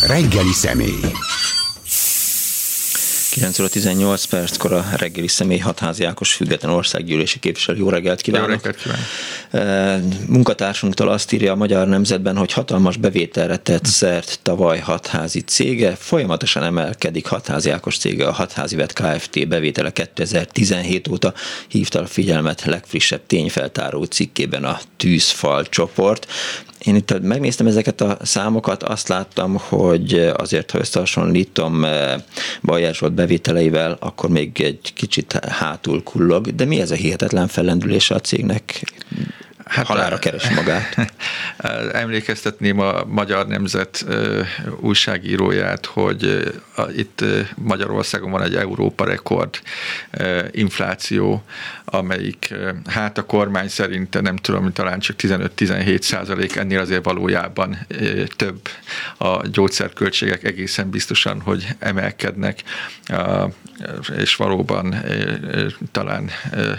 Reggeli személy. 9 óra 18 perckor a reggeli személy hatházi Ákos független országgyűlési képviselő. Jó reggelt kívánok! Jó reggelt kívánok! Munkatársunktól azt írja a Magyar Nemzetben, hogy hatalmas bevételre tett szert tavaly hatházi cége. Folyamatosan emelkedik hatházi Ákos cége, a hatházi vet Kft. bevétele 2017 óta hívta a figyelmet legfrissebb tényfeltáró cikkében a Tűzfal csoport. Én itt megnéztem ezeket a számokat, azt láttam, hogy azért, ha összehasonlítom eh, Bajer Zsolt bevételeivel, akkor még egy kicsit hátul kullog. De mi ez a hihetetlen fellendülése a cégnek? hát, halára keresi magát. Emlékeztetném a Magyar Nemzet újságíróját, hogy itt Magyarországon van egy Európa rekord infláció, amelyik hát a kormány szerint nem tudom, talán csak 15-17 százalék, ennél azért valójában több a gyógyszerköltségek egészen biztosan, hogy emelkednek, és valóban talán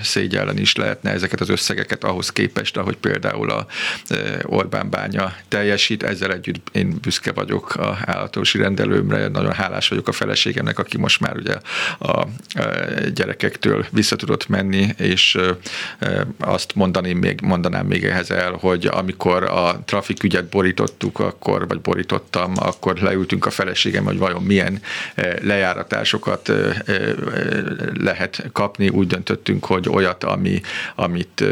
szégyellen is lehetne ezeket az összegeket ahhoz képest, ahogy például a Orbán bánya teljesít. Ezzel együtt én büszke vagyok a állatorvosi rendelőmre, nagyon hálás vagyok a feleségemnek, aki most már ugye a gyerekektől vissza tudott menni, és azt mondani még, mondanám még ehhez el, hogy amikor a trafikügyet borítottuk, akkor, vagy borítottam, akkor leültünk a feleségem, hogy vajon milyen lejáratásokat lehet kapni. Úgy döntöttünk, hogy olyat, ami, amit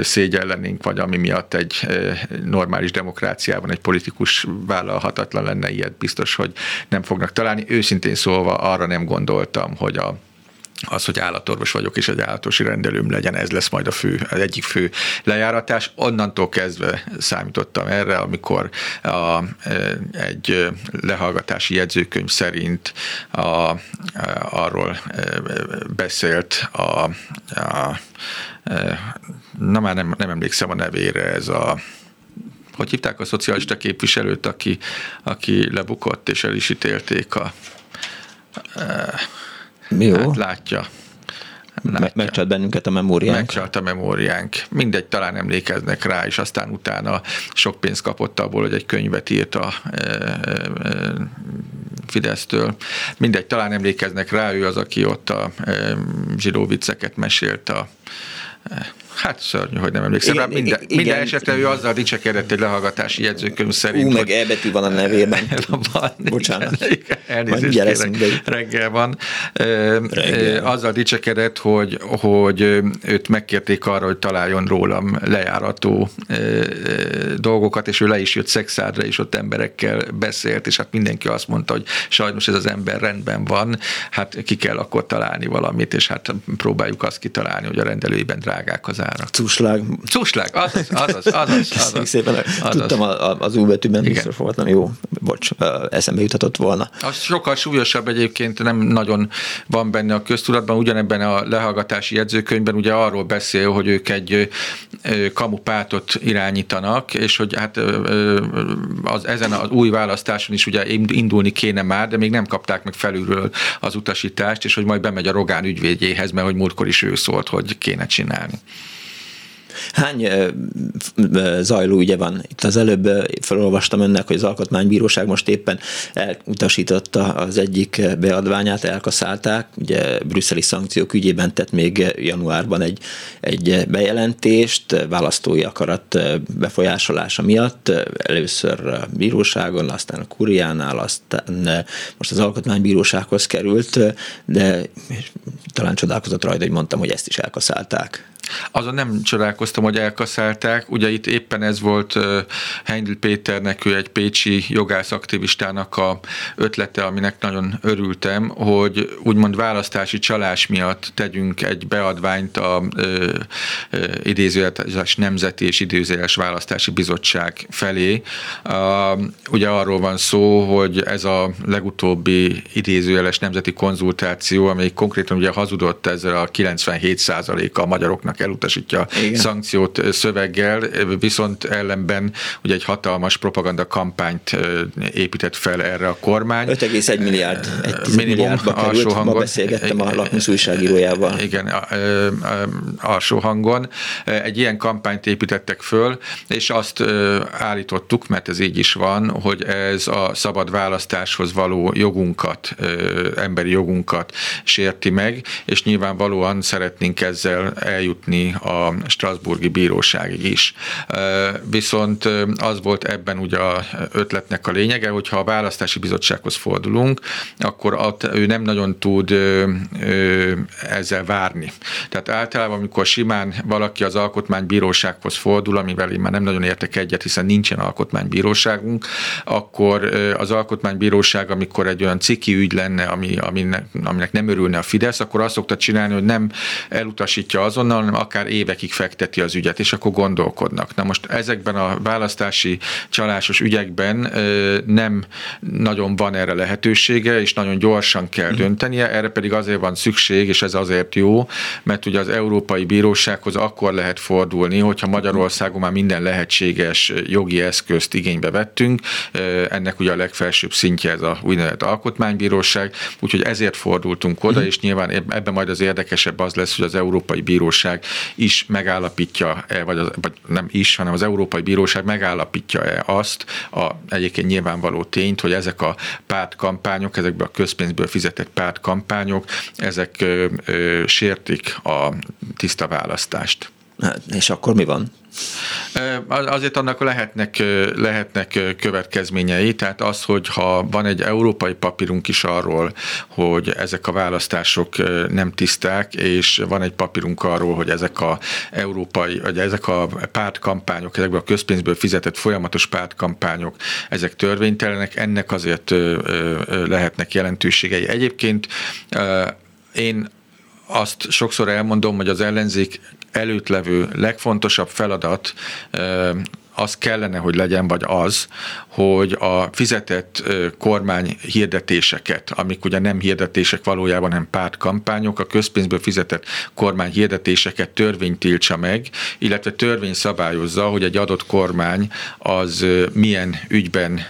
szégyellenénk, vagy ami miatt egy normális demokráciában egy politikus vállalhatatlan lenne ilyet, biztos, hogy nem fognak találni. Őszintén szólva arra nem gondoltam, hogy a az, hogy állatorvos vagyok, és egy állatorvosi rendelőm legyen, ez lesz majd a fő, az egyik fő lejáratás. Onnantól kezdve számítottam erre, amikor a, egy lehallgatási jegyzőkönyv szerint a, a, arról beszélt a, a na már nem, nem emlékszem a nevére, ez a hogy hívták a szocialista képviselőt, aki, aki lebukott, és el is ítélték a jó. Hát látja. látja. Megcsalt bennünket a memóriánk. Megcsalt a memóriánk. Mindegy, talán emlékeznek rá, és aztán utána sok pénzt kapott abból, hogy egy könyvet írt a e, e, Fidesztől. Mindegy, talán emlékeznek rá, ő az, aki ott a e, zsidó vicceket mesélt a e, Hát szörnyű, hogy nem emlékszem igen, rá. Minden, igen, minden esetre ő azzal dicsekedett egy lehallgatási jegyzőkönyv szerint. Ú, meg E betű van a nevében. van, Bocsánat. Igen, elnézést kérek, reggel van. Reggel. Azzal dicsekedett, hogy, hogy őt megkérték arra, hogy találjon rólam lejárató dolgokat, és ő le is jött szexádra, és ott emberekkel beszélt, és hát mindenki azt mondta, hogy sajnos ez az ember rendben van, hát ki kell akkor találni valamit, és hát próbáljuk azt kitalálni, hogy a rendelőiben drágák az árak. Cuslág. Cuslág, azaz, azaz, azaz. azaz, szépen. azaz. Tudtam az U betűben biztos volt, nem jó, bocs, eszembe juthatott volna. Az sokkal súlyosabb egyébként, nem nagyon van benne a köztudatban, ugyanebben a lehallgatási jegyzőkönyvben ugye arról beszél, hogy ők egy kamupátot irányítanak, és hogy hát az, ezen az új választáson is ugye indulni kéne már, de még nem kapták meg felülről az utasítást, és hogy majd bemegy a Rogán ügyvédjéhez, mert hogy múltkor is ő szólt, hogy kéne csinálni. Hány zajló ügye van? Itt az előbb felolvastam önnek, hogy az Alkotmánybíróság most éppen elutasította az egyik beadványát, elkaszálták, ugye brüsszeli szankciók ügyében tett még januárban egy, egy bejelentést, választói akarat befolyásolása miatt, először a bíróságon, aztán a kuriánál, aztán most az Alkotmánybírósághoz került, de talán csodálkozott rajta, hogy mondtam, hogy ezt is elkaszálták. Azon nem csodálkoztam, hogy elkaszálták. Ugye itt éppen ez volt Heindl Péternek, ő egy pécsi jogász aktivistának a ötlete, aminek nagyon örültem, hogy úgymond választási csalás miatt tegyünk egy beadványt a idézőjeles Nemzeti és Idézőjeles Választási Bizottság felé. ugye arról van szó, hogy ez a legutóbbi idézőjeles nemzeti konzultáció, amely konkrétan ugye hazudott ezzel a 97% a magyaroknak Oroszországnak elutasítja Igen. szankciót szöveggel, viszont ellenben ugye egy hatalmas propaganda kampányt épített fel erre a kormány. 5,1 milliárd, egy milliárdba került, hangon, ma beszélgettem a Lakmus újságírójával. Igen, alsó hangon. Egy ilyen kampányt építettek föl, és azt állítottuk, mert ez így is van, hogy ez a szabad választáshoz való jogunkat, emberi jogunkat sérti meg, és nyilvánvalóan szeretnénk ezzel eljutni a Strasburgi Bíróságig is. Viszont az volt ebben ugye a ötletnek a lényege, hogyha a választási bizottsághoz fordulunk, akkor ott ő nem nagyon tud ezzel várni. Tehát általában, amikor simán valaki az alkotmánybírósághoz fordul, amivel én már nem nagyon értek egyet, hiszen nincsen alkotmánybíróságunk, akkor az alkotmánybíróság, amikor egy olyan ciki ügy lenne, ami, aminek, aminek nem örülne a Fidesz, akkor azt szokta csinálni, hogy nem elutasítja azonnal, akár évekig fekteti az ügyet, és akkor gondolkodnak. Na most ezekben a választási csalásos ügyekben nem nagyon van erre lehetősége, és nagyon gyorsan kell mhm. döntenie, erre pedig azért van szükség, és ez azért jó, mert ugye az Európai Bírósághoz akkor lehet fordulni, hogyha Magyarországon már minden lehetséges jogi eszközt igénybe vettünk, ennek ugye a legfelsőbb szintje ez a úgynevezett alkotmánybíróság, úgyhogy ezért fordultunk oda, uh-huh. és nyilván ebben majd az érdekesebb az lesz, hogy az Európai Bíróság is megállapítja-e, vagy, az, vagy nem is, hanem az Európai Bíróság megállapítja-e azt a egyébként nyilvánvaló tényt, hogy ezek a pártkampányok, ezekből a közpénzből fizetett pártkampányok, ezek ö, ö, sértik a tiszta választást. Hát, és akkor mi van? Azért annak lehetnek, lehetnek következményei, tehát az, hogy ha van egy európai papírunk is arról, hogy ezek a választások nem tiszták, és van egy papírunk arról, hogy ezek a európai, vagy ezek a pártkampányok, ezekből a közpénzből fizetett folyamatos pártkampányok, ezek törvénytelenek, ennek azért lehetnek jelentőségei. Egyébként én azt sokszor elmondom, hogy az ellenzék előtt levő legfontosabb feladat az kellene, hogy legyen, vagy az, hogy a fizetett kormány hirdetéseket, amik ugye nem hirdetések valójában, hanem pártkampányok, a közpénzből fizetett kormány hirdetéseket törvény tiltsa meg, illetve törvény szabályozza, hogy egy adott kormány az milyen ügyben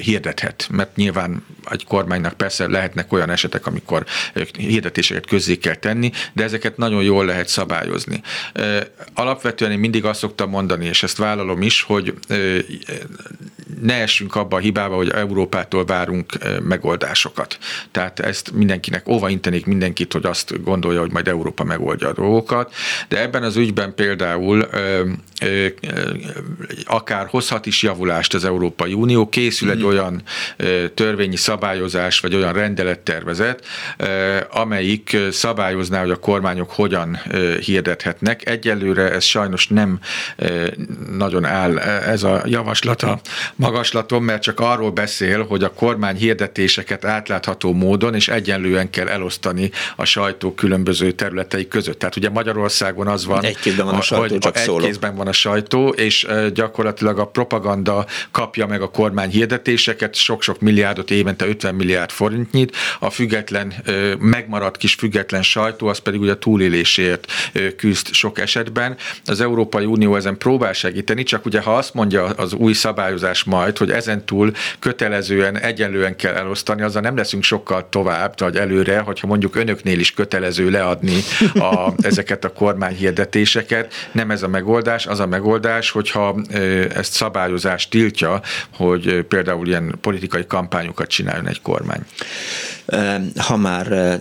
hirdethet, mert nyilván egy kormánynak persze lehetnek olyan esetek, amikor hirdetéseket közzé kell tenni, de ezeket nagyon jól lehet szabályozni. Alapvetően én mindig azt szoktam mondani, és ezt vállalom is, hogy ne essünk abba a hibába, hogy Európától várunk megoldásokat. Tehát ezt mindenkinek óva intenék mindenkit, hogy azt gondolja, hogy majd Európa megoldja a dolgokat, de ebben az ügyben például akár hozhat is javulást az Európai Unió, készül egy mhm. olyan törvényi szabályozás, vagy olyan rendelettervezet, amelyik szabályozná, hogy a kormányok hogyan hirdethetnek. Egyelőre ez sajnos nem nagyon áll ez a javaslat a magaslatom, mert csak arról beszél, hogy a kormány hirdetéseket átlátható módon és egyenlően kell elosztani a sajtó különböző területei között. Tehát ugye Magyarországon az van, egy kézben van a sajtó, hogy csak egy kézben van a sajtó, és gyakorlatilag a propaganda kapja meg a kormány hirdetéseket, sok-sok milliárdot évente 50 milliárd forintnyit, a független, megmaradt kis független sajtó, az pedig ugye a túlélésért küzd sok esetben. Az Európai Unió ezen próbál segíteni, csak ugye ha azt mondja az új szabályozás majd, hogy ezen túl kötelezően, egyenlően kell elosztani, azzal nem leszünk sokkal tovább, vagy előre, hogyha mondjuk önöknél is kötelező leadni a, ezeket a kormányhirdetéseket. Nem ez a megoldás, az a megoldás, hogyha ezt szabályozás tiltja, hogy például ilyen politikai kampányokat csináljon egy kormány. Ha már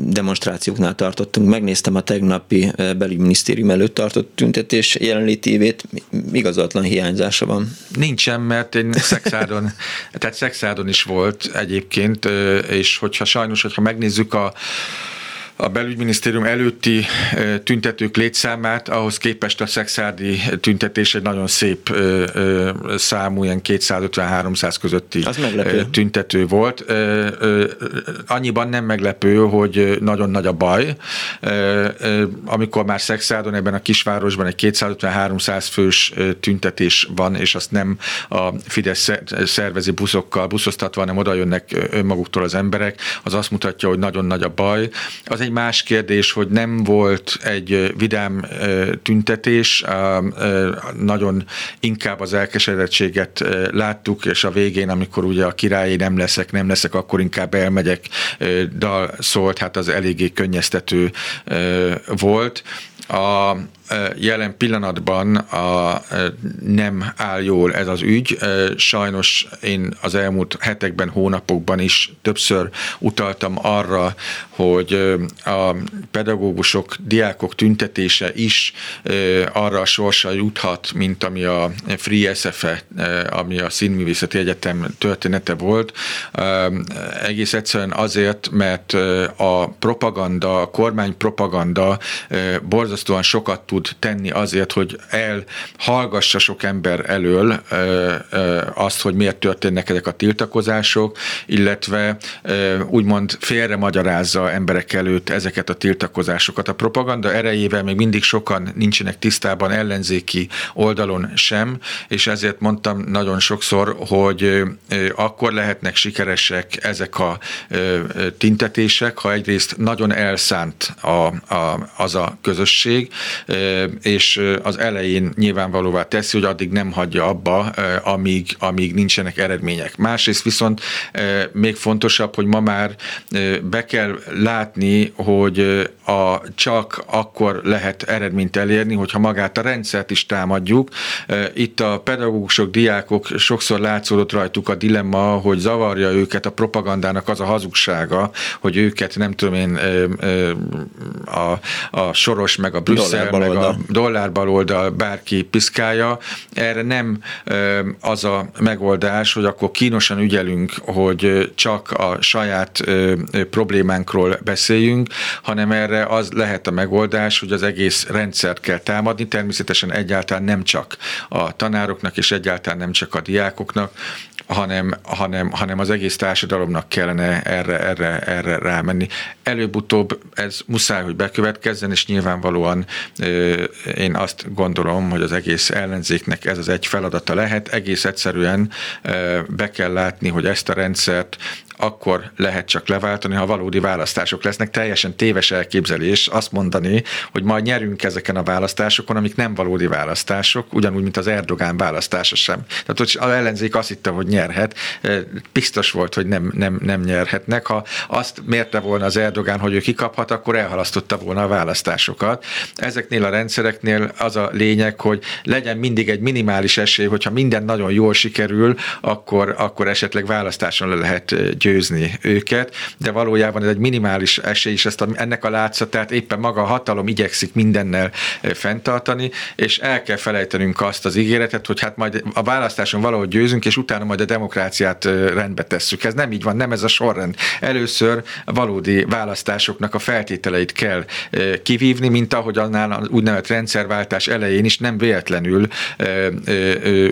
demonstrációknál tartottunk, megnéztem a tegnapi belügyminisztérium előtt tartott tüntetés jelenlétévét, igazatlan hiányzása van. Nincsen, mert én szexádon, tehát szexádon is volt egyébként, és hogyha sajnos, hogyha megnézzük a a belügyminisztérium előtti tüntetők létszámát, ahhoz képest a szexádi tüntetés egy nagyon szép számú, ilyen 250-300 közötti tüntető volt. Annyiban nem meglepő, hogy nagyon nagy a baj. Amikor már Szexádon, ebben a kisvárosban egy 250-300 fős tüntetés van, és azt nem a Fidesz szervezi buszokkal, buszoztatva, hanem oda jönnek önmaguktól az emberek, az azt mutatja, hogy nagyon nagy a baj. Az egy egy más kérdés, hogy nem volt egy vidám tüntetés, nagyon inkább az elkeseredettséget láttuk, és a végén, amikor ugye a királyi nem leszek, nem leszek, akkor inkább elmegyek, dal szólt, hát az eléggé könnyeztető volt. A, jelen pillanatban a, nem áll jól ez az ügy. Sajnos én az elmúlt hetekben, hónapokban is többször utaltam arra, hogy a pedagógusok, diákok tüntetése is arra a sorsa juthat, mint ami a Free SFE, ami a Színművészeti Egyetem története volt. Egész egyszerűen azért, mert a propaganda, a kormány propaganda borzasztóan sokat tud tud tenni azért, hogy elhallgassa sok ember elől azt, hogy miért történnek ezek a tiltakozások, illetve úgymond félre magyarázza emberek előtt ezeket a tiltakozásokat. A propaganda erejével még mindig sokan nincsenek tisztában ellenzéki oldalon sem, és ezért mondtam nagyon sokszor, hogy akkor lehetnek sikeresek ezek a tintetések, ha egyrészt nagyon elszánt a, a, az a közösség, és az elején nyilvánvalóvá teszi, hogy addig nem hagyja abba, amíg, amíg nincsenek eredmények. Másrészt viszont még fontosabb, hogy ma már be kell látni, hogy a, csak akkor lehet eredményt elérni, hogyha magát a rendszert is támadjuk. Itt a pedagógusok, diákok sokszor látszódott rajtuk a dilemma, hogy zavarja őket a propagandának az a hazugsága, hogy őket nem tudom én a, a Soros, meg a Brüsszel, meg a dollár baloldal bárki piszkálja. Erre nem az a megoldás, hogy akkor kínosan ügyelünk, hogy csak a saját problémánkról beszéljünk, hanem erre az lehet a megoldás, hogy az egész rendszert kell támadni, természetesen egyáltalán nem csak a tanároknak, és egyáltalán nem csak a diákoknak, hanem, hanem, hanem az egész társadalomnak kellene erre, erre, erre rámenni. Előbb-utóbb ez muszáj, hogy bekövetkezzen, és nyilvánvalóan én azt gondolom, hogy az egész ellenzéknek ez az egy feladata lehet. Egész egyszerűen be kell látni, hogy ezt a rendszert akkor lehet csak leváltani, ha valódi választások lesznek. Teljesen téves elképzelés azt mondani, hogy majd nyerünk ezeken a választásokon, amik nem valódi választások, ugyanúgy, mint az Erdogán választása sem. Tehát hogy az ellenzék azt hitte, hogy nyerhet, biztos volt, hogy nem, nem, nem nyerhetnek. Ha azt mérte volna az Erdogán, hogy ő kikaphat, akkor elhalasztotta volna a választásokat. Ezeknél a rendszereknél az a lényeg, hogy legyen mindig egy minimális esély, hogyha minden nagyon jól sikerül, akkor, akkor esetleg választáson le lehet győzni győzni őket, de valójában ez egy minimális esély, és ezt a, ennek a látszatát éppen maga a hatalom igyekszik mindennel eh, fenntartani, és el kell felejtenünk azt az ígéretet, hogy hát majd a választáson valahogy győzünk, és utána majd a demokráciát eh, rendbe tesszük. Ez nem így van, nem ez a sorrend. Először valódi választásoknak a feltételeit kell eh, kivívni, mint ahogy annál az úgynevezett rendszerváltás elején is nem véletlenül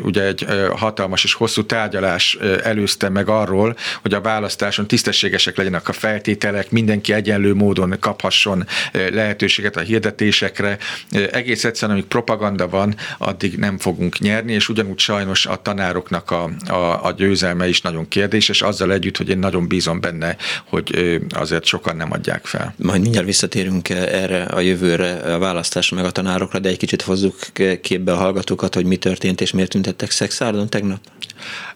ugye egy hatalmas és hosszú tárgyalás előzte meg arról, hogy a választás választáson tisztességesek legyenek a feltételek, mindenki egyenlő módon kaphasson lehetőséget a hirdetésekre. Egész egyszerűen, amíg propaganda van, addig nem fogunk nyerni, és ugyanúgy sajnos a tanároknak a, a, a győzelme is nagyon kérdéses, azzal együtt, hogy én nagyon bízom benne, hogy azért sokan nem adják fel. Majd mindjárt visszatérünk erre a jövőre, a választásra, meg a tanárokra, de egy kicsit hozzuk képbe a hallgatókat, hogy mi történt és miért tüntettek Szexárdon tegnap?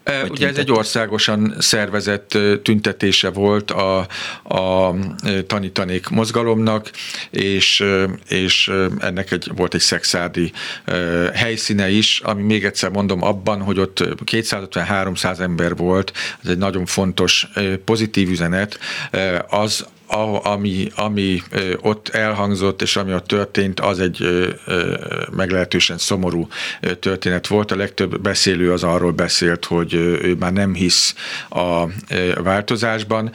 Vagy Ugye ez egy országosan szervezett tüntetése volt a, a tanítanék mozgalomnak, és, és ennek egy, volt egy szexádi helyszíne is, ami még egyszer mondom abban, hogy ott 250-300 ember volt, ez egy nagyon fontos pozitív üzenet, az ami, ami ott elhangzott, és ami ott történt, az egy meglehetősen szomorú történet volt. A legtöbb beszélő az arról beszélt, hogy ő már nem hisz a változásban.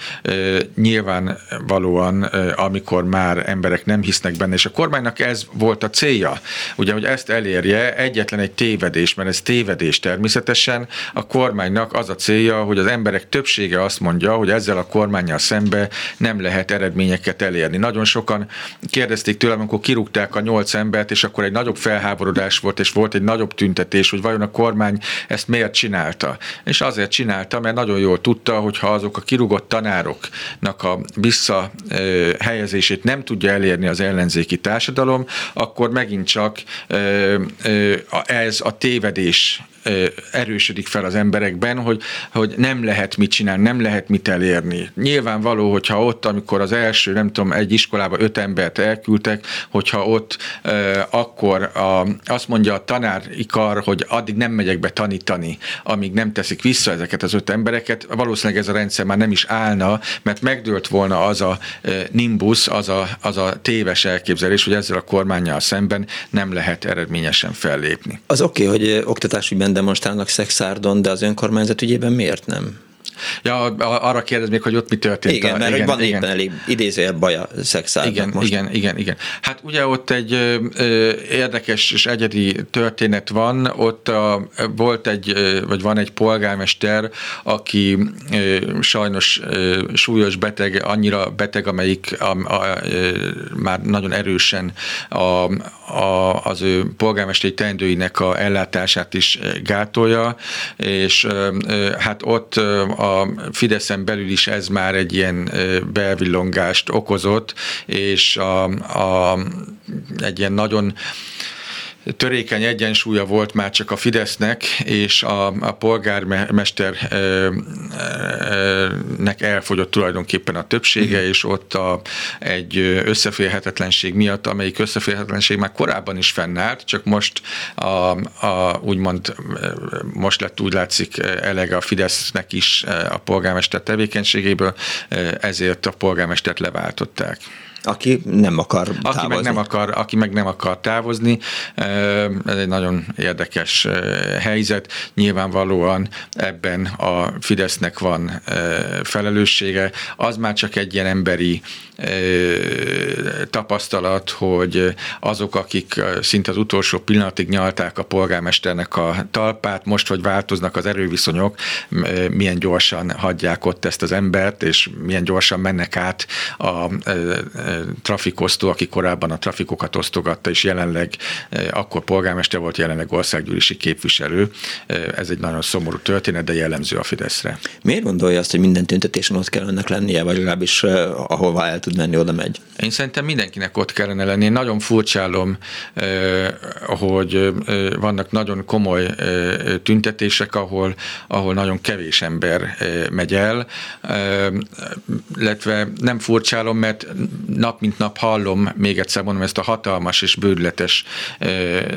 Nyilván valóan, amikor már emberek nem hisznek benne, és a kormánynak ez volt a célja, ugye, hogy ezt elérje, egyetlen egy tévedés, mert ez tévedés természetesen, a kormánynak az a célja, hogy az emberek többsége azt mondja, hogy ezzel a kormányjal szembe nem lehet lehet eredményeket elérni. Nagyon sokan kérdezték tőlem, amikor kirúgták a nyolc embert, és akkor egy nagyobb felháborodás volt, és volt egy nagyobb tüntetés, hogy vajon a kormány ezt miért csinálta. És azért csinálta, mert nagyon jól tudta, hogy ha azok a kirúgott tanároknak a visszahelyezését nem tudja elérni az ellenzéki társadalom, akkor megint csak ez a tévedés erősödik fel az emberekben, hogy, hogy nem lehet mit csinálni, nem lehet mit elérni. Nyilvánvaló, hogyha ott, amikor az első, nem tudom, egy iskolába öt embert elküldtek, hogyha ott akkor a, azt mondja a tanárikar, hogy addig nem megyek be tanítani, amíg nem teszik vissza ezeket az öt embereket, valószínűleg ez a rendszer már nem is állna, mert megdőlt volna az a nimbus, az a, az a téves elképzelés, hogy ezzel a kormányjal szemben nem lehet eredményesen fellépni. Az oké, okay, hogy oktatásügyben demonstrálnak szexárdon, de az önkormányzat ügyében miért nem? Ja, arra kérdez még, hogy ott mi történt. Igen, a, mert igen, van igen. éppen elég idézője baj a igen, most. Igen, igen, igen. Hát ugye ott egy ö, érdekes és egyedi történet van, ott a, volt egy, vagy van egy polgármester, aki ö, sajnos ö, súlyos beteg, annyira beteg, amelyik a, a, a, már nagyon erősen a, a, az ő polgármesteri teendőinek a ellátását is gátolja, és hát ott a Fideszen belül is ez már egy ilyen belvillongást okozott, és a, a, egy ilyen nagyon törékeny egyensúlya volt már csak a Fidesznek, és a, a polgármesternek elfogyott tulajdonképpen a többsége, és ott a, egy összeférhetetlenség miatt, amelyik összeférhetetlenség már korábban is fennállt, csak most a, a, úgymond most lett úgy látszik elege a Fidesznek is a polgármester tevékenységéből, ezért a polgármestert leváltották aki nem akar távozni. Aki meg nem akar, aki meg nem akar távozni. Ez egy nagyon érdekes helyzet. Nyilvánvalóan ebben a Fidesznek van felelőssége. Az már csak egy ilyen emberi tapasztalat, hogy azok, akik szinte az utolsó pillanatig nyalták a polgármesternek a talpát, most, hogy változnak az erőviszonyok, milyen gyorsan hagyják ott ezt az embert, és milyen gyorsan mennek át a trafikosztó, aki korábban a trafikokat osztogatta, és jelenleg akkor polgármester volt, jelenleg országgyűlési képviselő. Ez egy nagyon szomorú történet, de jellemző a Fideszre. Miért gondolja azt, hogy minden tüntetésen ott kell önnek lennie, vagy legalábbis ahová el tud menni, oda megy? Én szerintem mindenkinek ott kellene lenni. Én nagyon furcsálom, hogy vannak nagyon komoly tüntetések, ahol, ahol nagyon kevés ember megy el, illetve nem furcsálom, mert nap mint nap hallom, még egyszer mondom, ezt a hatalmas és bődletes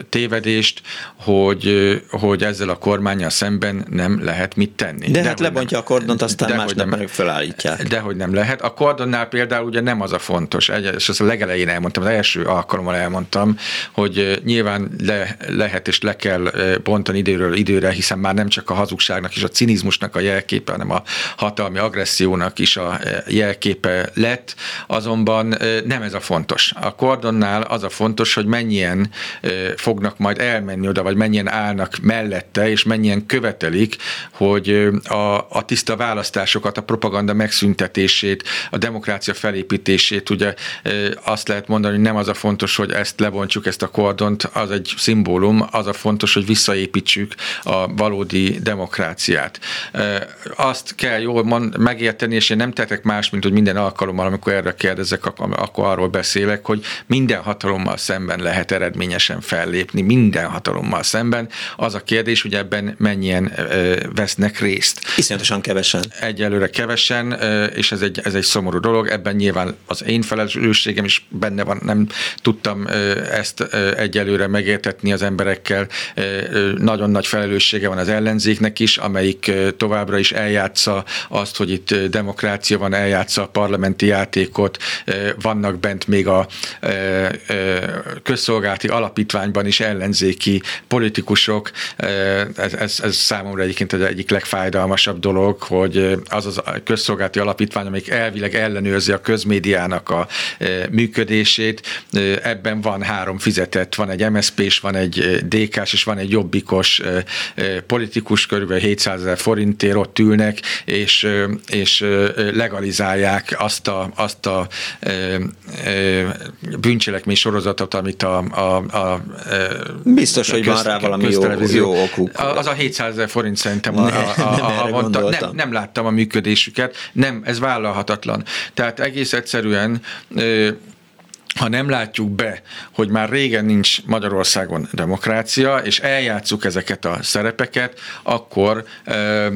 tévedést, hogy, hogy ezzel a kormányjal szemben nem lehet mit tenni. De, de hát lebontja nem, a kordont, aztán másnap nem, meg felállítják. De hogy nem lehet. A kordonnál például ugye nem az a fontos, és azt a legelején elmondtam, az első alkalommal elmondtam, hogy nyilván le, lehet és le kell bontani időről időre, hiszen már nem csak a hazugságnak és a cinizmusnak a jelképe, hanem a hatalmi agressziónak is a jelképe lett, azonban nem ez a fontos. A kordonnál az a fontos, hogy mennyien fognak majd elmenni oda, vagy mennyien állnak mellette, és mennyien követelik, hogy a, a tiszta választásokat, a propaganda megszüntetését, a demokrácia felépítését, ugye azt lehet mondani, hogy nem az a fontos, hogy ezt lebontjuk, ezt a kordont, az egy szimbólum, az a fontos, hogy visszaépítsük a valódi demokráciát. Azt kell jól mond, megérteni, és én nem tettek más, mint hogy minden alkalommal, amikor erre kérdezek, akkor arról beszélek, hogy minden hatalommal szemben lehet eredményesen fellépni, minden hatalommal szemben. Az a kérdés, hogy ebben mennyien vesznek részt. Iszonyatosan kevesen. Egyelőre kevesen, és ez egy, ez egy szomorú dolog. Ebben nyilván az én felelősségem is benne van, nem tudtam ezt egyelőre megértetni az emberekkel. Nagyon nagy felelőssége van az ellenzéknek is, amelyik továbbra is eljátsza azt, hogy itt demokrácia van, eljátsza a parlamenti játékot, vannak bent még a közszolgálati alapítványban is ellenzéki politikusok. Ez, ez, ez számomra egyébként az egyik legfájdalmasabb dolog, hogy az az közszolgálati alapítvány, amelyik elvileg ellenőrzi a közmédiának a működését, ebben van három fizetett, van egy MSZP-s, van egy DK-s, és van egy jobbikos politikus, körülbelül 700 ezer forintért ott ülnek, és, és legalizálják azt a, azt a bűncselekmény sorozatot, amit a, a, a Biztos, a hogy van rá valami jó, jó okuk. Az a 700 ezer forint szerintem a, a, a, a, mondta, nem, nem láttam a működésüket, nem, ez vállalhatatlan. Tehát egész egyszerűen ha nem látjuk be, hogy már régen nincs Magyarországon demokrácia, és eljátszuk ezeket a szerepeket, akkor ö,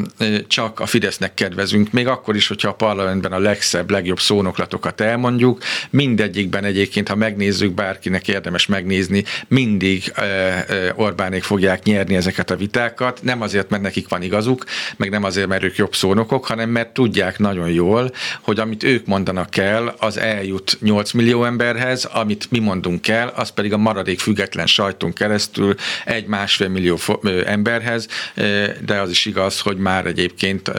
csak a Fidesznek kedvezünk, még akkor is, hogyha a parlamentben a legszebb, legjobb szónoklatokat elmondjuk. Mindegyikben egyébként, ha megnézzük, bárkinek érdemes megnézni, mindig ö, ö, Orbánék fogják nyerni ezeket a vitákat, nem azért, mert nekik van igazuk, meg nem azért, mert ők jobb szónokok, hanem mert tudják nagyon jól, hogy amit ők mondanak el, az eljut 8 millió emberhez, ez, amit mi mondunk el, az pedig a maradék független sajtunk keresztül egy másfél millió emberhez, de az is igaz, hogy már egyébként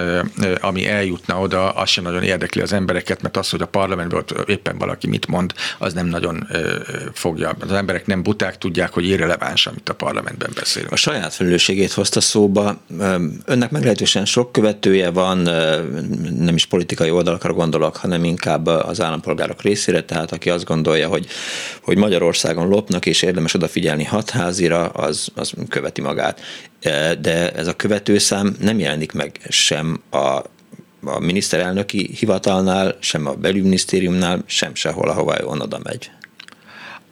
ami eljutna oda, az sem nagyon érdekli az embereket, mert az, hogy a parlamentben éppen valaki mit mond, az nem nagyon fogja. Az emberek nem buták, tudják, hogy irreleváns, amit a parlamentben beszélünk. A saját felelősségét hozta szóba. Önnek meglehetősen sok követője van, nem is politikai oldalakra gondolok, hanem inkább az állampolgárok részére, tehát aki azt gondolja, gondolja, hogy, hogy Magyarországon lopnak, és érdemes odafigyelni hatházira, az, az követi magát. E, de ez a követőszám nem jelenik meg sem a a miniszterelnöki hivatalnál, sem a belügyminisztériumnál, sem sehol, ahova ön oda megy.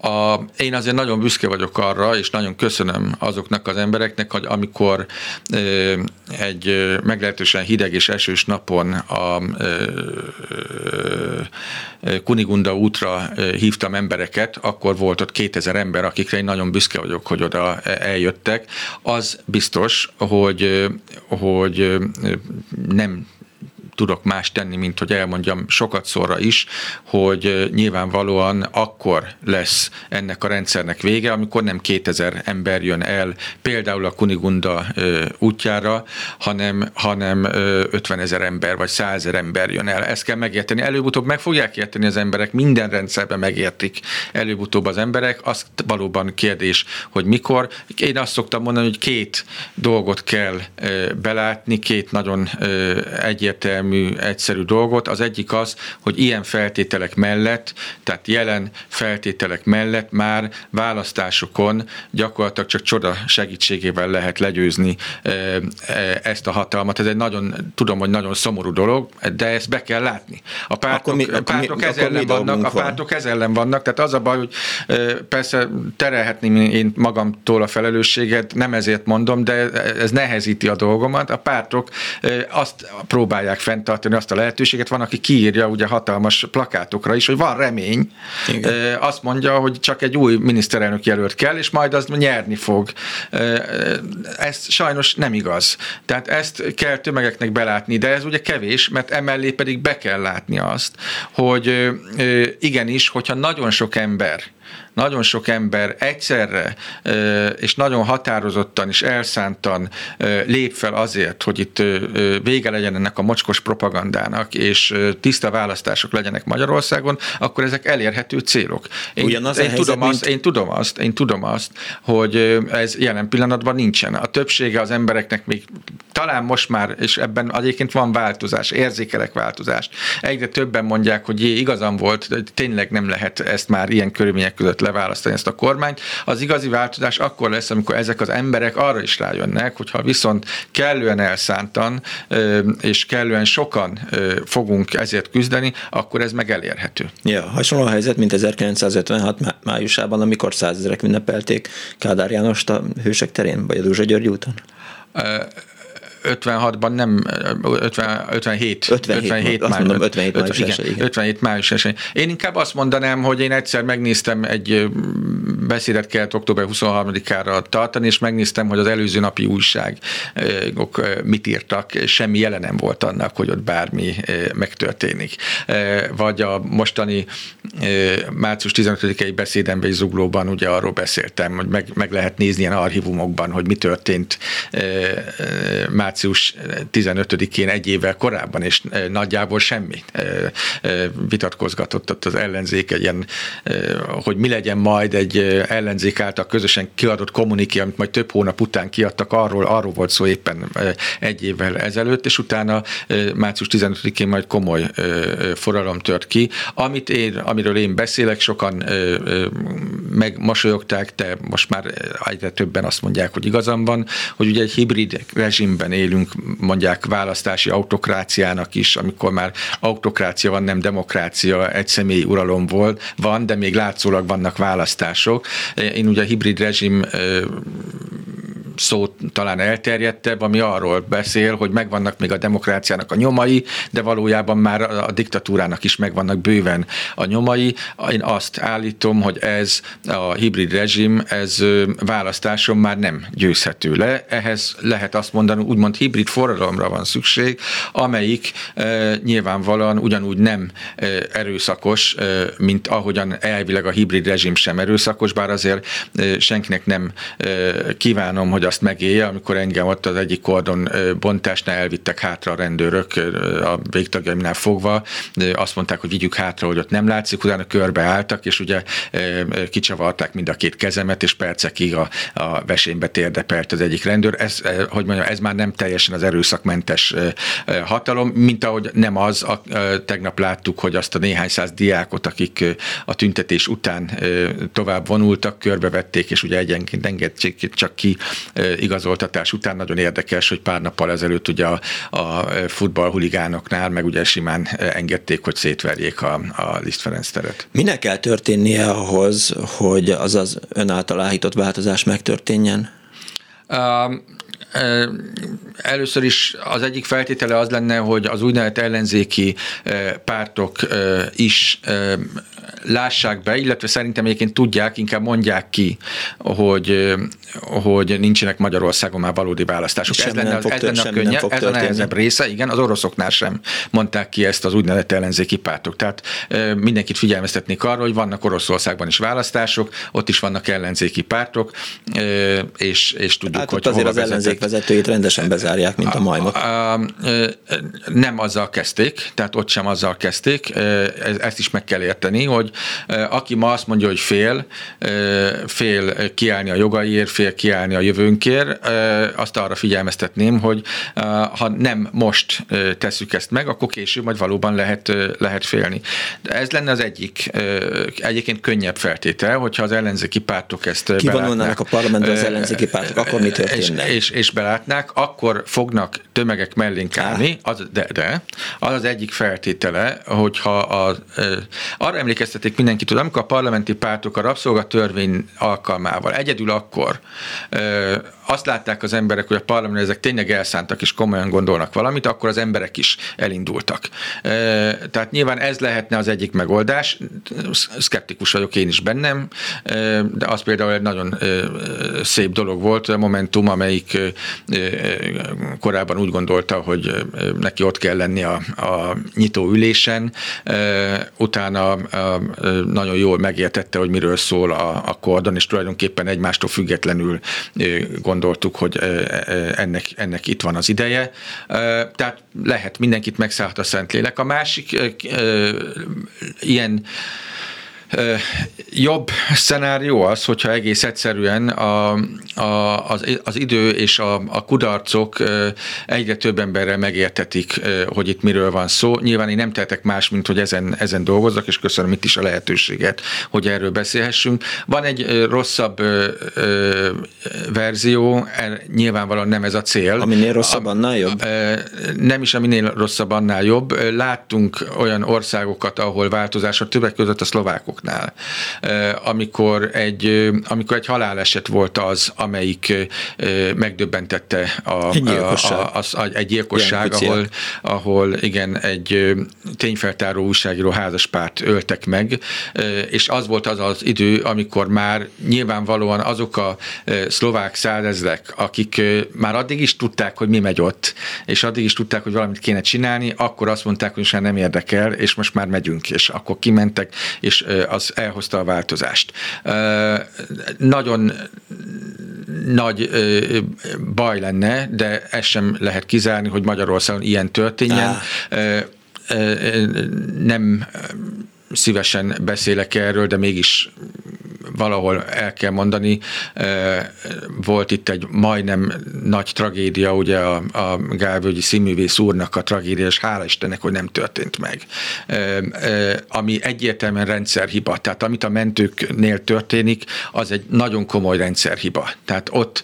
A, én azért nagyon büszke vagyok arra, és nagyon köszönöm azoknak az embereknek, hogy amikor e, egy meglehetősen hideg és esős napon a e, e, Kunigunda útra hívtam embereket, akkor volt ott 2000 ember, akikre én nagyon büszke vagyok, hogy oda eljöttek. Az biztos, hogy, hogy nem tudok más tenni, mint hogy elmondjam sokat szóra is, hogy nyilvánvalóan akkor lesz ennek a rendszernek vége, amikor nem 2000 ember jön el például a Kunigunda útjára, hanem, hanem 50 ezer ember vagy 100 ezer ember jön el. Ezt kell megérteni. Előbb-utóbb meg fogják érteni az emberek, minden rendszerben megértik előbb-utóbb az emberek. Az valóban kérdés, hogy mikor. Én azt szoktam mondani, hogy két dolgot kell belátni, két nagyon egyértelmű egyértelmű, egyszerű dolgot. Az egyik az, hogy ilyen feltételek mellett, tehát jelen feltételek mellett már választásokon gyakorlatilag csak csoda segítségével lehet legyőzni ezt a hatalmat. Ez egy nagyon, tudom, hogy nagyon szomorú dolog, de ezt be kell látni. A pártok, mi, a pártok mi, ez ellen vannak, a pártok ez ellen vannak, tehát az a baj, hogy persze terelhetném én magamtól a felelősséget, nem ezért mondom, de ez nehezíti a dolgomat. A pártok azt próbálják fent fenntartani azt a lehetőséget. Van, aki kiírja ugye hatalmas plakátokra is, hogy van remény. Igen. Azt mondja, hogy csak egy új miniszterelnök jelölt kell, és majd az nyerni fog. Ez sajnos nem igaz. Tehát ezt kell tömegeknek belátni, de ez ugye kevés, mert emellé pedig be kell látni azt, hogy igenis, hogyha nagyon sok ember nagyon sok ember egyszerre és nagyon határozottan és elszántan lép fel azért, hogy itt vége legyen ennek a mocskos propagandának, és tiszta választások legyenek Magyarországon, akkor ezek elérhető célok. Én, Ugyanaz én, helyzet, tudom azt, én tudom azt, én tudom azt, hogy ez jelen pillanatban nincsen. A többsége az embereknek még talán most már, és ebben egyébként van változás, érzékelek változást. Egyre többen mondják, hogy jé, igazam volt, tényleg nem lehet ezt már ilyen körülmények között leválasztani ezt a kormányt. Az igazi változás akkor lesz, amikor ezek az emberek arra is rájönnek, hogyha viszont kellően elszántan és kellően sokan fogunk ezért küzdeni, akkor ez meg elérhető. Ja, hasonló a helyzet, mint 1956 májusában, amikor százezerek ünnepelték Kádár Jánost a Hősek terén, vagy a Duzsa György úton? 56-ban nem, 50, 57, 57, 57, május, mondom, 57 május igen, igen. 57 május esély. Én inkább azt mondanám, hogy én egyszer megnéztem egy beszédet kellett október 23-ára tartani, és megnéztem, hogy az előző napi újságok mit írtak, semmi jele nem volt annak, hogy ott bármi megtörténik. Vagy a mostani március 15-i beszédemben egy zuglóban ugye arról beszéltem, hogy meg, meg lehet nézni ilyen archívumokban, hogy mi történt március 15-én egy évvel korábban, és nagyjából semmi vitatkozgatott ott az ellenzék egy ilyen, hogy mi legyen majd egy ellenzék által közösen kiadott kommuniké, amit majd több hónap után kiadtak, arról, arról volt szó éppen egy évvel ezelőtt, és utána március 15-én majd komoly forradalom tört ki. Amit én, amiről én beszélek, sokan megmosolyogták, de most már egyre többen azt mondják, hogy igazam van, hogy ugye egy hibrid rezsimben élünk, mondják választási autokráciának is, amikor már autokrácia van, nem demokrácia, egy személyi uralom volt, van, de még látszólag vannak választások. Én ugye a hibrid rezsim szó talán elterjedtebb, ami arról beszél, hogy megvannak még a demokráciának a nyomai, de valójában már a diktatúrának is megvannak bőven a nyomai. Én azt állítom, hogy ez a hibrid rezsim, ez választáson már nem győzhető le. Ehhez lehet azt mondani, úgymond hibrid forradalomra van szükség, amelyik e, nyilvánvalóan ugyanúgy nem e, erőszakos, e, mint ahogyan elvileg a hibrid rezsim sem erőszakos, bár azért e, senkinek nem e, kívánom, hogy azt megélje, amikor engem ott az egyik kordon bontásnál elvittek hátra a rendőrök a végtagjaimnál fogva, azt mondták, hogy vigyük hátra, hogy ott nem látszik, utána körbe álltak, és ugye kicsavarták mind a két kezemet, és percekig a, a vesénybe térdepelt az egyik rendőr. Ez, hogy mondjam, ez már nem teljesen az erőszakmentes hatalom, mint ahogy nem az, a, tegnap láttuk, hogy azt a néhány száz diákot, akik a tüntetés után tovább vonultak, körbevették, és ugye egyenként engedték csak ki igazoltatás után nagyon érdekes, hogy pár nappal ezelőtt ugye a, a futballhuligánoknál meg ugye simán engedték, hogy szétverjék a, a Liszt Ferenc teret. Minek kell történnie ahhoz, hogy az az ön által áhított változás megtörténjen? Um, Először is az egyik feltétele az lenne, hogy az úgynevezett ellenzéki pártok is lássák be, illetve szerintem egyébként tudják, inkább mondják ki, hogy, hogy nincsenek Magyarországon már valódi választások. ez lenne, ez lenne a könnyebb, ez a nehezebb része, igen, az oroszoknál sem mondták ki ezt az úgynevezett ellenzéki pártok. Tehát mindenkit figyelmeztetnék arra, hogy vannak Oroszországban is választások, ott is vannak ellenzéki pártok, és, és tudjuk, hát hogy azért az ellenzék vezetőjét rendesen bezárják, mint a majmot. Nem azzal kezdték, tehát ott sem azzal kezdték, ezt is meg kell érteni, hogy aki ma azt mondja, hogy fél, fél kiállni a jogaiért, fél kiállni a jövőnkért, azt arra figyelmeztetném, hogy ha nem most tesszük ezt meg, akkor később majd valóban lehet, lehet félni. De ez lenne az egyik, egyébként könnyebb feltétel, hogyha az ellenzéki pártok ezt Kivonulnának a parlamentben az ellenzéki pártok, akkor mi történne? És, és, és belátnák, akkor fognak tömegek mellénk állni, az, de, de az az egyik feltétele, hogyha a, arra emlékeztetik mindenkit, hogy amikor a parlamenti pártok a rabszolgatörvény alkalmával egyedül akkor azt látták az emberek, hogy a parlament ezek tényleg elszántak és komolyan gondolnak valamit, akkor az emberek is elindultak. Tehát nyilván ez lehetne az egyik megoldás. Skeptikus vagyok én is bennem, de az például egy nagyon szép dolog volt, a Momentum, amelyik korábban úgy gondolta, hogy neki ott kell lenni a, a nyitó ülésen, utána nagyon jól megértette, hogy miről szól a, a kordon, és tulajdonképpen egymástól függetlenül gondoltuk, hogy ennek, ennek itt van az ideje. Tehát lehet, mindenkit megszállhat a Szentlélek. A másik ilyen jobb szenárió az, hogyha egész egyszerűen a, a, az, az idő és a, a kudarcok egyre több emberrel megértetik, hogy itt miről van szó. Nyilván én nem tehetek más, mint hogy ezen, ezen dolgozzak, és köszönöm itt is a lehetőséget, hogy erről beszélhessünk. Van egy rosszabb ö, ö, verzió, e, nyilvánvalóan nem ez a cél. Aminél rosszabb, annál jobb? Nem is aminél rosszabb, annál jobb. Láttunk olyan országokat, ahol változás a többek között a szlovákok másoknál. Amikor egy, amikor egy haláleset volt az, amelyik megdöbbentette a, egy gyilkosság, a, a, a, egy gyilkosság ahol, ahol igen, egy tényfeltáró újságíró házaspárt öltek meg, és az volt az az idő, amikor már nyilvánvalóan azok a szlovák százezrek, akik már addig is tudták, hogy mi megy ott, és addig is tudták, hogy valamit kéne csinálni, akkor azt mondták, hogy már nem érdekel, és most már megyünk, és akkor kimentek, és az elhozta a változást. Nagyon nagy baj lenne, de ezt sem lehet kizárni, hogy Magyarországon ilyen történjen. Ah. Nem szívesen beszélek erről, de mégis valahol el kell mondani, volt itt egy majdnem nagy tragédia, ugye a, a Gálvölgyi színművész úrnak a tragédia, és hála Istennek, hogy nem történt meg. Ami egyértelműen rendszerhiba. Tehát amit a mentőknél történik, az egy nagyon komoly rendszerhiba. Tehát ott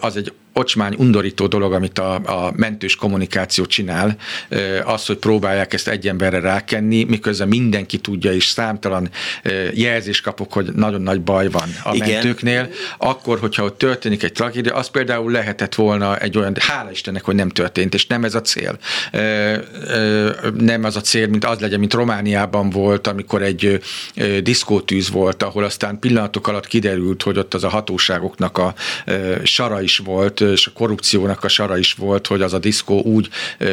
az egy ocsmány, undorító dolog, amit a, a mentős kommunikáció csinál, az, hogy próbálják ezt egy emberre rákenni, miközben mindenki tudja, és számtalan jelzés kapok, hogy nagyon nagy baj van a Igen. mentőknél, akkor, hogyha ott történik egy tragédia, az például lehetett volna egy olyan, hála Istennek, hogy nem történt, és nem ez a cél. Nem az a cél, mint az legyen, mint Romániában volt, amikor egy diszkótűz volt, ahol aztán pillanatok alatt kiderült, hogy ott az a hatóságoknak a sara is volt, és a korrupciónak a sara is volt, hogy az a diszkó úgy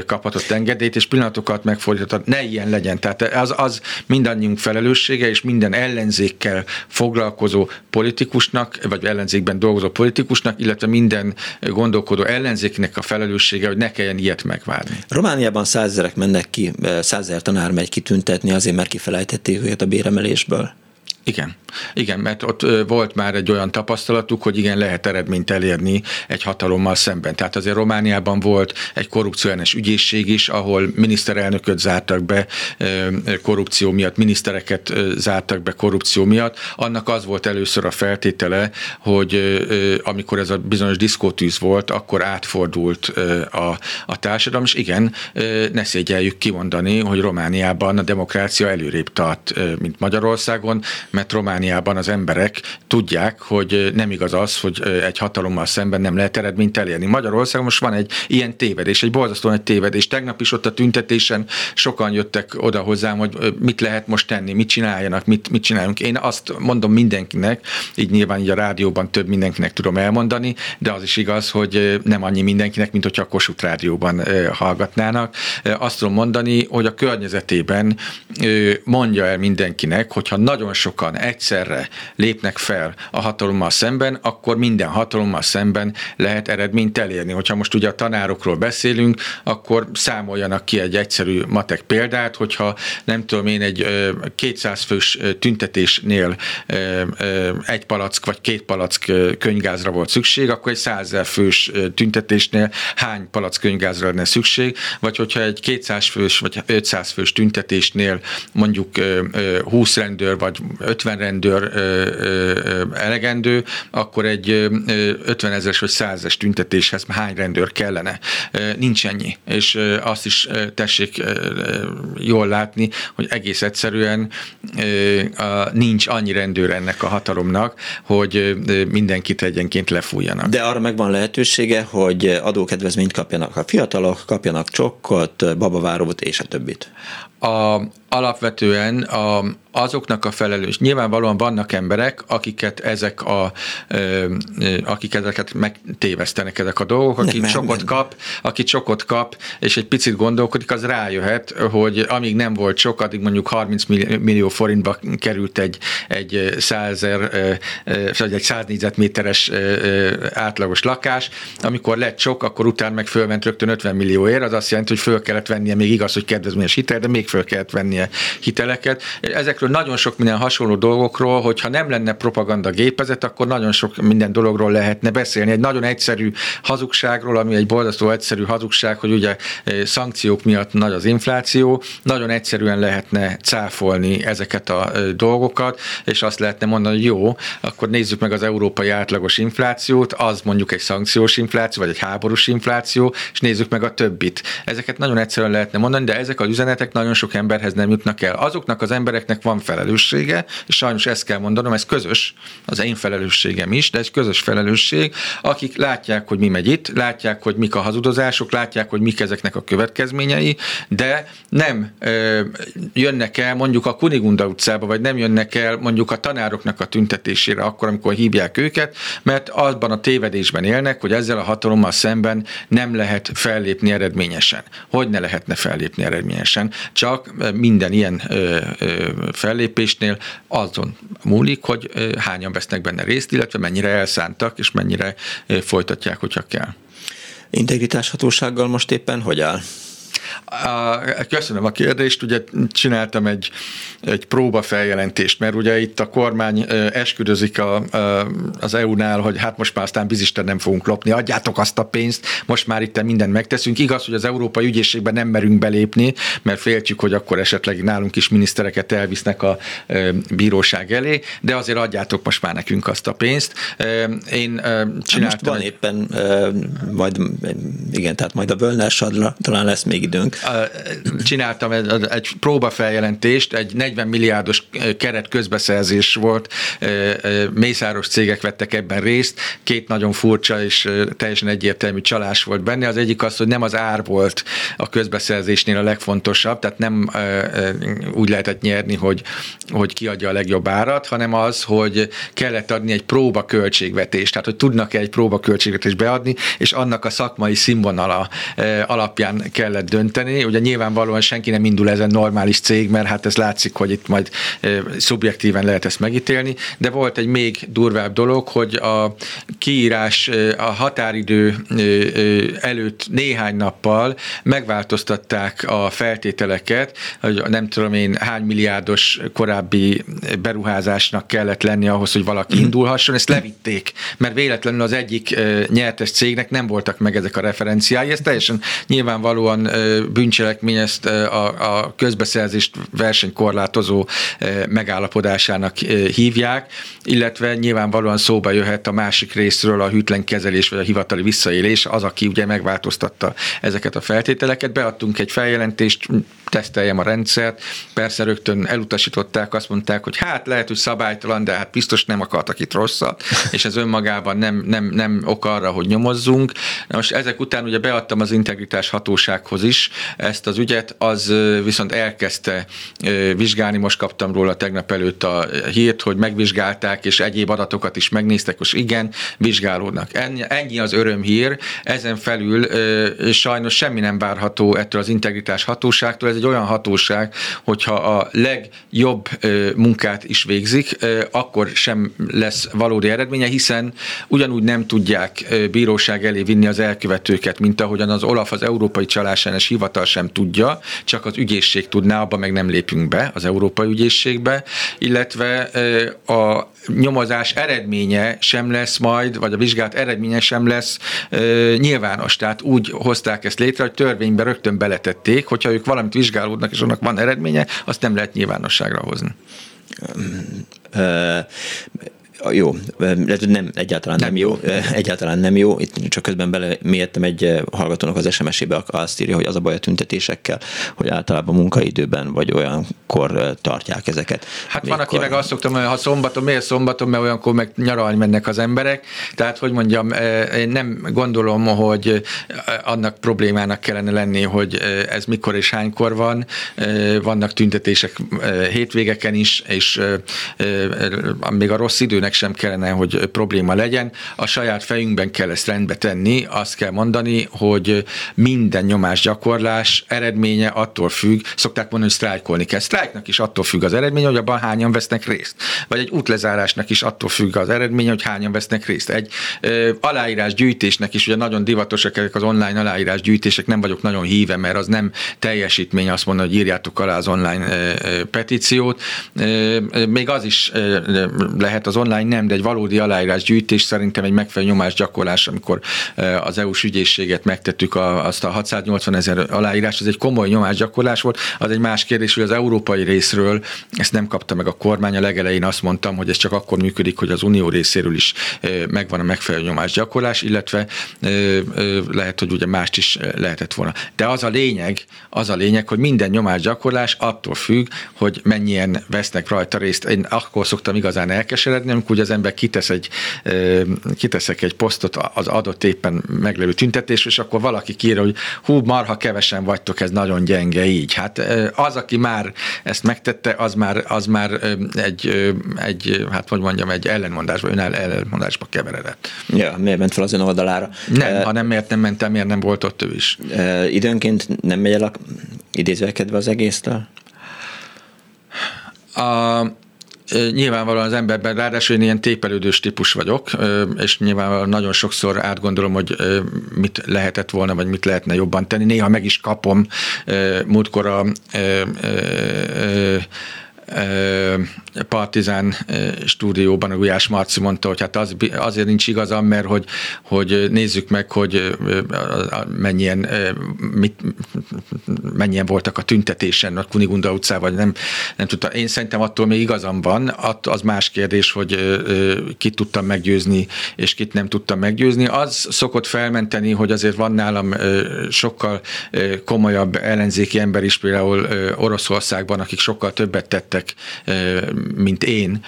kaphatott engedélyt, és pillanatokat megfordított, ne ilyen legyen. Tehát az, az mindannyiunk felelőssége, és minden ellenzékkel foglalkozó politikusnak, vagy ellenzékben dolgozó politikusnak, illetve minden gondolkodó ellenzéknek a felelőssége, hogy ne kelljen ilyet megvárni. Romániában százezerek mennek ki, százezer tanár megy kitüntetni azért, mert kifelejtették őket a béremelésből. Igen, igen, mert ott volt már egy olyan tapasztalatuk, hogy igen, lehet eredményt elérni egy hatalommal szemben. Tehát azért Romániában volt egy korrupcióellenes ügyészség is, ahol miniszterelnököt zártak be korrupció miatt, minisztereket zártak be korrupció miatt. Annak az volt először a feltétele, hogy amikor ez a bizonyos diszkótűz volt, akkor átfordult a, a társadalom, és igen, ne szégyeljük kimondani, hogy Romániában a demokrácia előrébb tart, mint Magyarországon, mert Romániában az emberek tudják, hogy nem igaz az, hogy egy hatalommal szemben nem lehet eredményt elérni. Magyarországon most van egy ilyen tévedés, egy borzasztó nagy tévedés. Tegnap is ott a tüntetésen sokan jöttek oda hozzám, hogy mit lehet most tenni, mit csináljanak, mit, mit csináljunk. Én azt mondom mindenkinek, így nyilván így a rádióban több mindenkinek tudom elmondani, de az is igaz, hogy nem annyi mindenkinek, mint hogyha a Kossuth rádióban hallgatnának. Azt tudom mondani, hogy a környezetében mondja el mindenkinek, hogyha nagyon sok sokan egyszerre lépnek fel a hatalommal szemben, akkor minden hatalommal szemben lehet eredményt elérni. Hogyha most ugye a tanárokról beszélünk, akkor számoljanak ki egy egyszerű matek példát, hogyha nem tudom én egy 200 fős tüntetésnél egy palack vagy két palack könyvgázra volt szükség, akkor egy 100 fős tüntetésnél hány palack könyvgázra lenne szükség, vagy hogyha egy 200 fős vagy 500 fős tüntetésnél mondjuk 20 rendőr vagy 50 rendőr elegendő, akkor egy 50 ezeres vagy 100 es tüntetéshez hány rendőr kellene. Nincs ennyi. És azt is tessék jól látni, hogy egész egyszerűen nincs annyi rendőr ennek a hatalomnak, hogy mindenkit egyenként lefújjanak. De arra megvan lehetősége, hogy adókedvezményt kapjanak a fiatalok, kapjanak csokkot, babavárót és a többit. A, alapvetően a, azoknak a felelős. Nyilvánvalóan vannak emberek, akiket ezek a, akik ezeket megtévesztenek ezek a dolgok, aki nem, sokat nem. kap, aki sokat kap, és egy picit gondolkodik, az rájöhet, hogy amíg nem volt sok, addig mondjuk 30 millió forintba került egy, egy 100 vagy egy 100 négyzetméteres átlagos lakás, amikor lett sok, akkor utána meg fölment rögtön 50 millióért, az azt jelenti, hogy föl kellett vennie, még igaz, hogy kedvezményes hitel, de még föl kellett vennie hiteleket. Ezekről nagyon sok minden hasonló dolgokról, hogyha nem lenne propaganda gépezet, akkor nagyon sok minden dologról lehetne beszélni. Egy nagyon egyszerű hazugságról, ami egy borzasztó egyszerű hazugság, hogy ugye eh, szankciók miatt nagy az infláció, nagyon egyszerűen lehetne cáfolni ezeket a eh, dolgokat, és azt lehetne mondani, hogy jó, akkor nézzük meg az európai átlagos inflációt, az mondjuk egy szankciós infláció, vagy egy háborús infláció, és nézzük meg a többit. Ezeket nagyon egyszerűen lehetne mondani, de ezek az üzenetek nagyon sok emberhez nem jutnak el. Azoknak az embereknek van felelőssége, és sajnos ezt kell mondanom, ez közös, az én felelősségem is, de ez közös felelősség, akik látják, hogy mi megy itt, látják, hogy mik a hazudozások, látják, hogy mik ezeknek a következményei, de nem ö, jönnek el mondjuk a Kunigunda utcába, vagy nem jönnek el mondjuk a tanároknak a tüntetésére akkor, amikor hívják őket, mert azban a tévedésben élnek, hogy ezzel a hatalommal szemben nem lehet fellépni eredményesen. Hogy ne lehetne fellépni eredményesen? Csak minden ilyen ö, ö, fellépésnél azon múlik, hogy ö, hányan vesznek benne részt, illetve mennyire elszántak, és mennyire ö, folytatják, hogyha kell. Integritáshatósággal most éppen hogy áll? Köszönöm a kérdést, ugye csináltam egy, egy próba feljelentést, mert ugye itt a kormány esküdözik a, az EU-nál, hogy hát most már aztán bizisten nem fogunk lopni, adjátok azt a pénzt, most már itt mindent megteszünk. Igaz, hogy az Európai Ügyészségben nem merünk belépni, mert féltjük, hogy akkor esetleg nálunk is minisztereket elvisznek a bíróság elé, de azért adjátok most már nekünk azt a pénzt. Én csináltam... Most van éppen, majd, igen, tehát majd a Völner talán lesz még időnk csináltam egy próbafeljelentést, egy 40 milliárdos keret közbeszerzés volt, mészáros cégek vettek ebben részt, két nagyon furcsa és teljesen egyértelmű csalás volt benne. Az egyik az, hogy nem az ár volt a közbeszerzésnél a legfontosabb, tehát nem úgy lehetett nyerni, hogy, hogy kiadja a legjobb árat, hanem az, hogy kellett adni egy próba költségvetést, tehát hogy tudnak-e egy próba költségvetést beadni, és annak a szakmai színvonala alapján kellett dönteni, Ugye nyilvánvalóan senki nem indul ezen normális cég, mert hát ez látszik, hogy itt majd szubjektíven lehet ezt megítélni, de volt egy még durvább dolog, hogy a kiírás a határidő előtt néhány nappal megváltoztatták a feltételeket, hogy nem tudom én hány milliárdos korábbi beruházásnak kellett lenni ahhoz, hogy valaki mhm. indulhasson, ezt levitték, mert véletlenül az egyik nyertes cégnek nem voltak meg ezek a referenciái, ez teljesen nyilvánvalóan bűncselekmény ezt a, a közbeszerzést versenykorlátozó megállapodásának hívják, illetve nyilvánvalóan szóba jöhet a másik részről a hűtlen kezelés vagy a hivatali visszaélés, az, aki ugye megváltoztatta ezeket a feltételeket. Beadtunk egy feljelentést, teszteljem a rendszert, persze rögtön elutasították, azt mondták, hogy hát lehet, hogy szabálytalan, de hát biztos nem akartak itt rosszat, és ez önmagában nem, nem, nem ok arra, hogy nyomozzunk. Most ezek után ugye beadtam az integritás hatósághoz is ezt az ügyet, az viszont elkezdte vizsgálni, most kaptam róla tegnap előtt a hírt, hogy megvizsgálták, és egyéb adatokat is megnéztek, és igen, vizsgálódnak. Ennyi az örömhír, ezen felül sajnos semmi nem várható ettől az integritás hatóságtól, ez egy olyan hatóság, hogyha a legjobb munkát is végzik, akkor sem lesz valódi eredménye, hiszen ugyanúgy nem tudják bíróság elé vinni az elkövetőket, mint ahogyan az Olaf, az Európai Csalásánes Hivatal sem tudja, csak az ügyészség tudná, abba meg nem lépünk be, az Európai Ügyészségbe, illetve a nyomozás eredménye sem lesz majd, vagy a vizsgálat eredménye sem lesz nyilvános. Tehát úgy hozták ezt létre, hogy törvénybe rögtön beletették, hogyha ők valamit vizsgálódnak, és annak van eredménye, azt nem lehet nyilvánosságra hozni jó, nem, egyáltalán nem, nem jó, egyáltalán nem jó. Itt csak közben belemélyedtem egy hallgatónak az SMS-ébe, azt írja, hogy az a baj a tüntetésekkel, hogy általában munkaidőben vagy olyankor tartják ezeket. Hát van, aki meg azt szoktam, hogy ha szombaton, miért szombaton, mert olyankor meg nyaralni mennek az emberek. Tehát, hogy mondjam, én nem gondolom, hogy annak problémának kellene lenni, hogy ez mikor és hánykor van. Vannak tüntetések hétvégeken is, és még a rossz időnek ennek sem kellene, hogy probléma legyen. A saját fejünkben kell ezt rendbe tenni, azt kell mondani, hogy minden nyomásgyakorlás eredménye attól függ, szokták mondani, hogy sztrájkolni kell. Sztrájknak is attól függ az eredménye, hogy abban hányan vesznek részt. Vagy egy útlezárásnak is attól függ az eredménye, hogy hányan vesznek részt. Egy ö, aláírás gyűjtésnek is, ugye nagyon divatosak ezek az online aláírás gyűjtések, nem vagyok nagyon híve, mert az nem teljesítmény azt mondani, hogy írjátok alá az online ö, ö, petíciót. Ö, még az is ö, lehet az online kormány nem, de egy valódi aláírásgyűjtés szerintem egy megfelelő nyomásgyakorlás, amikor az EU-s ügyészséget megtettük azt a 680 ezer aláírás, ez egy komoly nyomásgyakorlás volt. Az egy más kérdés, hogy az európai részről ezt nem kapta meg a kormány. A legelején azt mondtam, hogy ez csak akkor működik, hogy az unió részéről is megvan a megfelelő nyomásgyakorlás, illetve lehet, hogy ugye mást is lehetett volna. De az a lényeg, az a lényeg, hogy minden nyomásgyakorlás attól függ, hogy mennyien vesznek rajta részt. Én akkor szoktam igazán elkeseredni, amikor ugye az ember kitesz egy, kiteszek egy posztot az adott éppen meglevő tüntetés, és akkor valaki kírja, hogy hú, marha kevesen vagytok, ez nagyon gyenge így. Hát az, aki már ezt megtette, az már, az már egy, egy, hát hogy mondjam, egy ellenmondásba, önáll ellenmondásba keveredett. Ja, miért ment fel az ön oldalára? Nem, uh, hanem miért nem mentem, miért nem volt ott ő is. Uh, időnként nem megy el a idézőkedve az egésztől? A, nyilvánvalóan az emberben, ráadásul én ilyen tépelődős típus vagyok, és nyilvánvalóan nagyon sokszor átgondolom, hogy mit lehetett volna, vagy mit lehetne jobban tenni. Néha meg is kapom múltkor a Partizán stúdióban a Gulyás Marci mondta, hogy hát az, azért nincs igazam, mert hogy, hogy nézzük meg, hogy mennyien, mit, mennyien voltak a tüntetésen a Kunigunda utcában, vagy nem, nem tudtam. Én szerintem attól még igazam van, az más kérdés, hogy kit tudtam meggyőzni, és kit nem tudtam meggyőzni. Az szokott felmenteni, hogy azért van nálam sokkal komolyabb ellenzéki ember is, például Oroszországban, akik sokkal többet tettek mint én,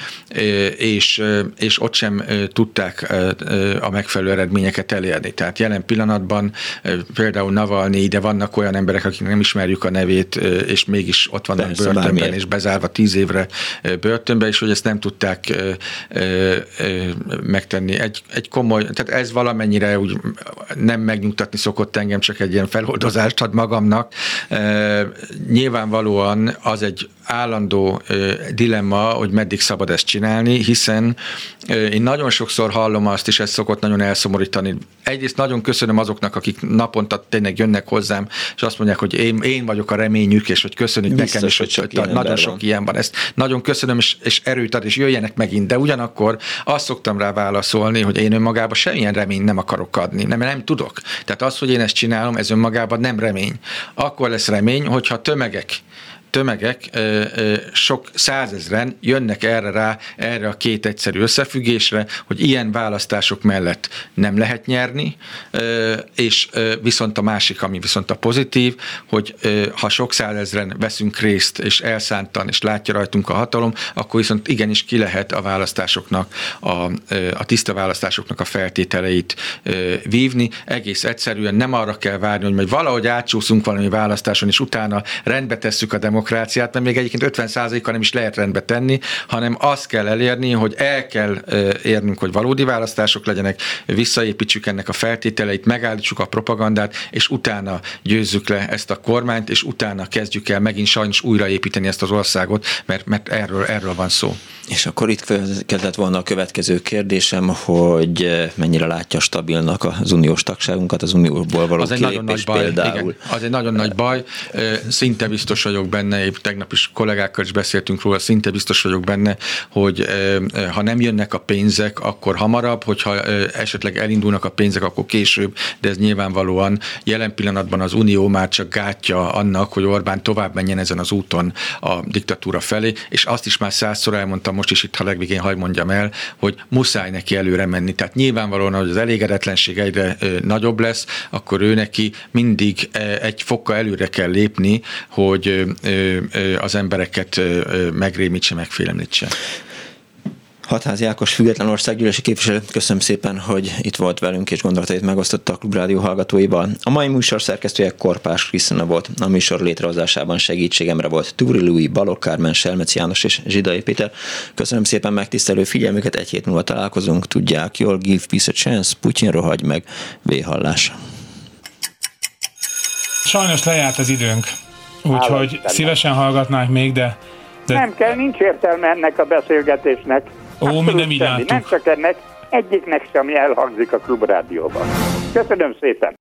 és, és ott sem tudták a megfelelő eredményeket elérni. Tehát jelen pillanatban például Navalnyi, de vannak olyan emberek, akik nem ismerjük a nevét, és mégis ott vannak Persze, börtönben, bármilyen. és bezárva tíz évre börtönbe, és hogy ezt nem tudták megtenni. Egy, egy komoly, tehát ez valamennyire úgy nem megnyugtatni szokott engem, csak egy ilyen feloldozást ad magamnak. Nyilvánvalóan az egy állandó dilemma, hogy meddig szabad ezt csinálni, hiszen én nagyon sokszor hallom azt, és ez szokott nagyon elszomorítani. Egyrészt nagyon köszönöm azoknak, akik naponta tényleg jönnek hozzám, és azt mondják, hogy én, én vagyok a reményük, és hogy köszönjük Biztos, nekem, és hogy, hogy sok nagyon sok van. ilyen van. Ezt nagyon köszönöm, és, és erőt ad, és jöjjenek megint. De ugyanakkor azt szoktam rá válaszolni, hogy én önmagában semmilyen reményt nem akarok adni, nem, nem tudok. Tehát az, hogy én ezt csinálom, ez önmagában nem remény. Akkor lesz remény, hogyha tömegek tömegek sok százezren jönnek erre rá, erre a két egyszerű összefüggésre, hogy ilyen választások mellett nem lehet nyerni, és viszont a másik, ami viszont a pozitív, hogy ha sok százezren veszünk részt, és elszántan, és látja rajtunk a hatalom, akkor viszont igenis ki lehet a választásoknak, a, a tiszta választásoknak a feltételeit vívni. Egész egyszerűen nem arra kell várni, hogy majd valahogy átcsúszunk valami választáson, és utána rendbe tesszük a demokráciát, demokráciát, mert még egyébként 50%-kal nem is lehet rendbe tenni, hanem azt kell elérni, hogy el kell érnünk, hogy valódi választások legyenek, visszaépítsük ennek a feltételeit, megállítsuk a propagandát, és utána győzzük le ezt a kormányt, és utána kezdjük el megint sajnos újraépíteni ezt az országot, mert, mert erről, erről van szó. És akkor itt kezdett volna a következő kérdésem, hogy mennyire látja stabilnak az uniós tagságunkat, az unióból való az egy nagyon nagy baj, például. Igen, az egy nagyon nagy baj, szinte biztos vagyok benne, épp tegnap is kollégákkal is beszéltünk róla, szinte biztos vagyok benne, hogy ha nem jönnek a pénzek, akkor hamarabb, hogyha esetleg elindulnak a pénzek, akkor később, de ez nyilvánvalóan jelen pillanatban az Unió már csak gátja annak, hogy Orbán tovább menjen ezen az úton a diktatúra felé, és azt is már százszor elmondtam most is itt, ha legvégén hagy mondjam el, hogy muszáj neki előre menni. Tehát nyilvánvalóan, hogy az elégedetlenség egyre nagyobb lesz, akkor ő neki mindig egy fokkal előre kell lépni, hogy az embereket megrémítse, megfélemlítse. Hatházi Ákos független országgyűlési képviselő, köszönöm szépen, hogy itt volt velünk és gondolatait megosztotta a Klubrádió hallgatóival. A mai műsor szerkesztője Korpás Krisztina volt, a műsor létrehozásában segítségemre volt Túri Louis, Balok Kármen, Selmec János és Zsidai Péter. Köszönöm szépen megtisztelő figyelmüket, egy hét múlva találkozunk, tudják jól, give peace a chance, Putyin rohagy meg, véhallás. Sajnos lejárt az időnk, úgyhogy szívesen hallgatnánk még, de de... Nem kell, nincs értelme ennek a beszélgetésnek. Ó, mi nem így Nem csak ennek, egyiknek sem elhangzik a klubrádióban. Köszönöm szépen!